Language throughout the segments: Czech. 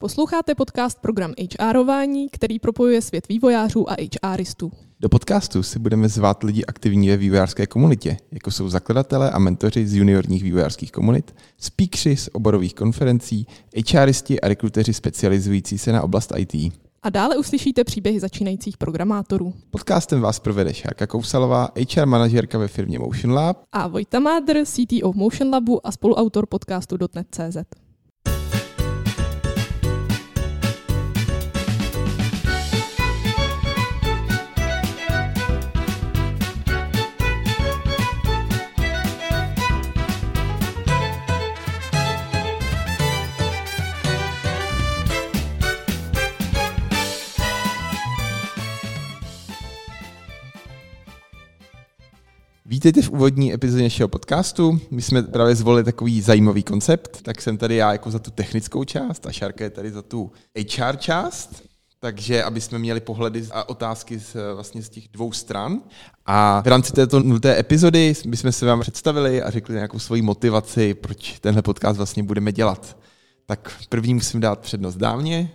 Posloucháte podcast program HRování, který propojuje svět vývojářů a HRistů. Do podcastu si budeme zvát lidi aktivní ve vývojářské komunitě, jako jsou zakladatelé a mentoři z juniorních vývojářských komunit, speakři z oborových konferencí, HRisti a rekruteři specializující se na oblast IT. A dále uslyšíte příběhy začínajících programátorů. Podcastem vás provede Šárka Kousalová, HR manažerka ve firmě Motion Lab A Vojta Mádr, CTO Motion Labu a spoluautor podcastu .net.cz. Vítejte v úvodní epizodě našeho podcastu. My jsme právě zvolili takový zajímavý koncept, tak jsem tady já jako za tu technickou část a Šárka je tady za tu HR část. Takže aby jsme měli pohledy a otázky z, vlastně z těch dvou stran. A v rámci této nulté epizody bychom se vám představili a řekli nějakou svoji motivaci, proč tenhle podcast vlastně budeme dělat. Tak první musím dát přednost dávně,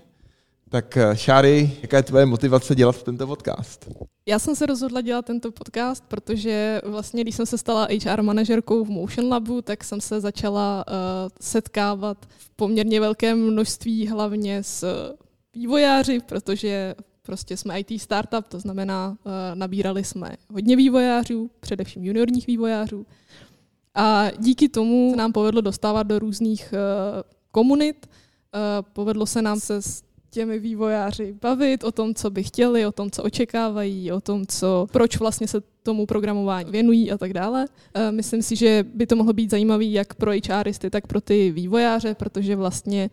tak eh, Šáry, jaká je tvoje motivace dělat tento podcast? Já jsem se rozhodla dělat tento podcast, protože vlastně, když jsem se stala HR manažerkou v Motion Labu, tak jsem se začala uh, setkávat v poměrně velkém množství hlavně s vývojáři, protože prostě jsme IT startup, to znamená, uh, nabírali jsme hodně vývojářů, především juniorních vývojářů. A díky tomu se nám povedlo dostávat do různých uh, komunit. Povedlo se nám se těmi vývojáři bavit o tom, co by chtěli, o tom, co očekávají, o tom, co, proč vlastně se tomu programování věnují a tak dále. Eh, myslím si, že by to mohlo být zajímavý jak pro HRisty, tak pro ty vývojáře, protože vlastně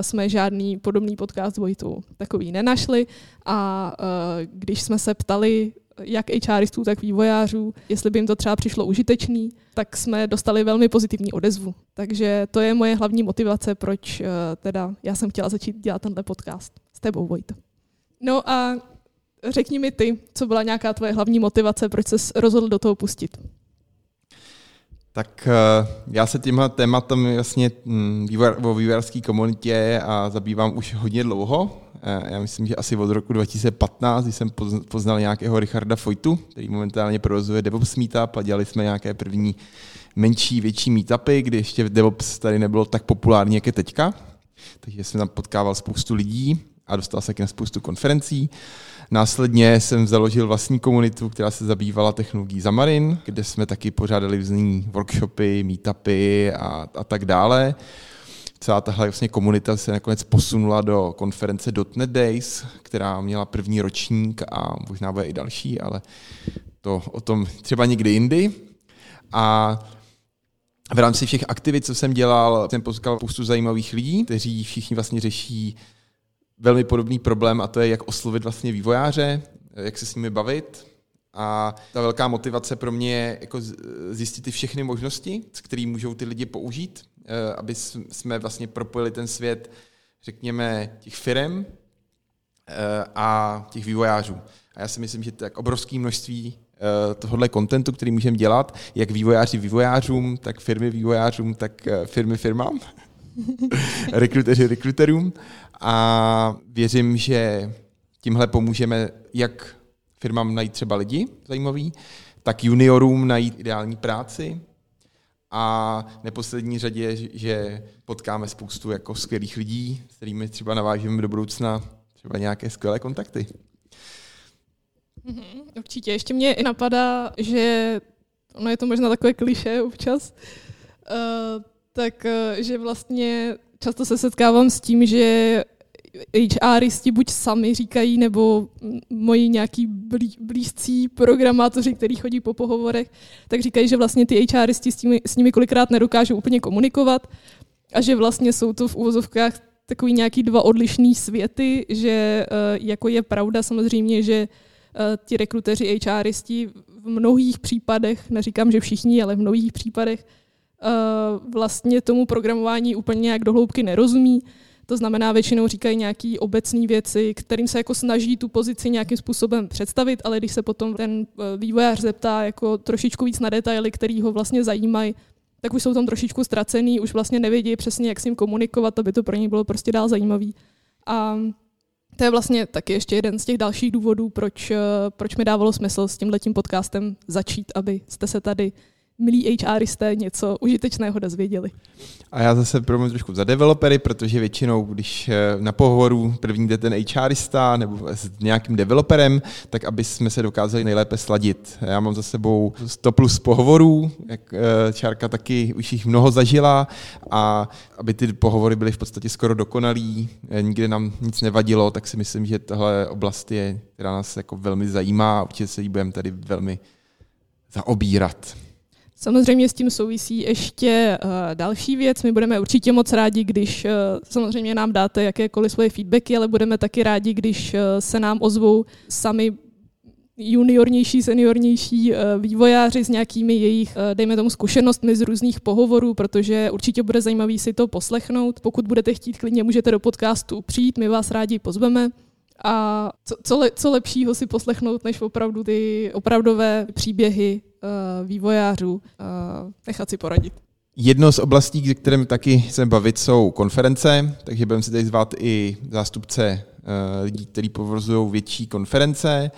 jsme žádný podobný podcast Vojtu takový nenašli a eh, když jsme se ptali jak HRistů, tak vývojářů, jestli by jim to třeba přišlo užitečný, tak jsme dostali velmi pozitivní odezvu. Takže to je moje hlavní motivace, proč uh, teda já jsem chtěla začít dělat tenhle podcast s tebou, Vojto. No a řekni mi ty, co byla nějaká tvoje hlavní motivace, proč se rozhodl do toho pustit? Tak uh, já se tímhle tématem vlastně o vývojářské komunitě a zabývám už hodně dlouho. Eh, já myslím, že asi od roku 2015, kdy jsem poznal nějakého Richarda Fojtu, který momentálně provozuje DevOps Meetup a dělali jsme nějaké první menší, větší meetupy, kdy ještě DevOps tady nebylo tak populární, jak je teďka. Takže jsem tam potkával spoustu lidí a dostal se na spoustu konferencí. Následně jsem založil vlastní komunitu, která se zabývala technologií Zamarin, kde jsme taky pořádali různé workshopy, meetupy a, a tak dále celá tahle vlastně komunita se nakonec posunula do konference .NET Days, která měla první ročník a možná bude i další, ale to o tom třeba někdy jindy. A v rámci všech aktivit, co jsem dělal, jsem potkal spoustu zajímavých lidí, kteří všichni vlastně řeší velmi podobný problém a to je, jak oslovit vlastně vývojáře, jak se s nimi bavit. A ta velká motivace pro mě je jako zjistit ty všechny možnosti, které můžou ty lidi použít Eh, aby jsme vlastně propojili ten svět, řekněme, těch firm eh, a těch vývojářů. A já si myslím, že tak obrovské množství eh, tohohle kontentu, který můžeme dělat, jak vývojáři vývojářům, tak firmy vývojářům, tak firmy firmám, rekruteři rekruterům. A věřím, že tímhle pomůžeme jak firmám najít třeba lidi zajímavý, tak juniorům najít ideální práci, a neposlední řadě, že potkáme spoustu jako skvělých lidí, s kterými třeba navážeme do budoucna třeba nějaké skvělé kontakty. Mm-hmm, určitě. Ještě mě napadá, že ono je to možná takové kliše občas, uh, tak uh, že vlastně často se setkávám s tím, že HRisti buď sami říkají, nebo moji nějaký blí, blízcí programátoři, kteří chodí po pohovorech, tak říkají, že vlastně ty HRisti s, s nimi kolikrát nedokážou úplně komunikovat a že vlastně jsou to v úvozovkách takový nějaký dva odlišný světy, že uh, jako je pravda samozřejmě, že uh, ti rekruteři HRisti v mnohých případech, neříkám, že všichni, ale v mnohých případech vlastně tomu programování úplně nějak dohloubky nerozumí, to znamená, většinou říkají nějaké obecné věci, kterým se jako snaží tu pozici nějakým způsobem představit, ale když se potom ten eh, vývojář zeptá jako trošičku víc na detaily, který ho vlastně zajímají, tak už jsou tam trošičku ztracený, už vlastně nevědí přesně, jak s ním komunikovat, aby to pro ně bylo prostě dál zajímavý. A to je vlastně taky ještě jeden z těch dalších důvodů, proč, proč mi dávalo smysl s tímhletím podcastem začít, abyste se tady milí HRisté něco užitečného dozvěděli. A já zase promluvím trošku za developery, protože většinou, když eh, na pohovoru první jde ten HRista nebo s nějakým developerem, tak aby jsme se dokázali nejlépe sladit. Já mám za sebou 100 plus pohovorů, jak eh, Čárka taky už jich mnoho zažila a aby ty pohovory byly v podstatě skoro dokonalý, eh, nikde nám nic nevadilo, tak si myslím, že tahle oblast je, která nás jako velmi zajímá a určitě se jí budeme tady velmi zaobírat. Samozřejmě s tím souvisí ještě uh, další věc. My budeme určitě moc rádi, když uh, samozřejmě nám dáte jakékoliv svoje feedbacky, ale budeme taky rádi, když uh, se nám ozvou sami juniornější, seniornější vývojáři s nějakými jejich, dejme tomu, zkušenostmi z různých pohovorů, protože určitě bude zajímavý si to poslechnout. Pokud budete chtít, klidně můžete do podcastu přijít, my vás rádi pozveme. A co, co, le, co lepšího si poslechnout, než opravdu ty opravdové příběhy vývojářů, uh, nechat si poradit. Jedno z oblastí, kterým taky chceme bavit, jsou konference, takže budeme si tady zvát i zástupce uh, lidí, kteří povrzují větší konference,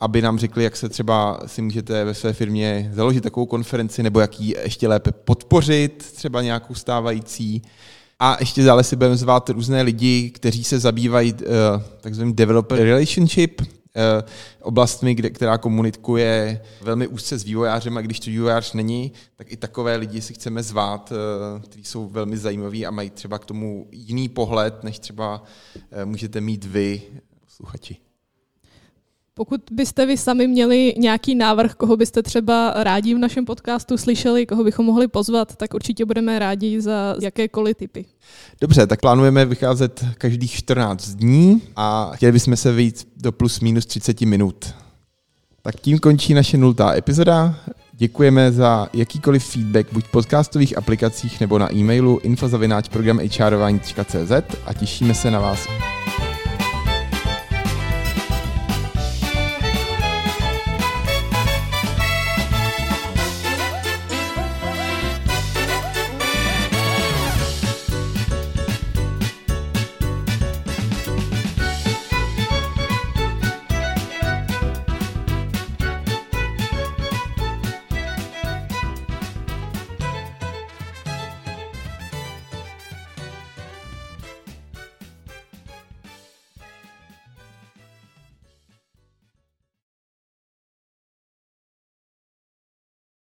aby nám řekli, jak se třeba si můžete ve své firmě založit takovou konferenci, nebo jak ji ještě lépe podpořit, třeba nějakou stávající. A ještě dále si budeme zvát různé lidi, kteří se zabývají takzvaným developer relationship, oblastmi, kde, která komunikuje velmi úzce s vývojářem a když to vývojář není, tak i takové lidi si chceme zvát, uh, kteří jsou velmi zajímaví a mají třeba k tomu jiný pohled, než třeba uh, můžete mít vy, sluchači. Pokud byste vy sami měli nějaký návrh, koho byste třeba rádi v našem podcastu slyšeli, koho bychom mohli pozvat, tak určitě budeme rádi za jakékoliv typy. Dobře, tak plánujeme vycházet každých 14 dní a chtěli bychom se vyjít do plus minus 30 minut. Tak tím končí naše nultá epizoda. Děkujeme za jakýkoliv feedback buď v podcastových aplikacích nebo na e-mailu infozavináčprogramhrování.cz a těšíme se na vás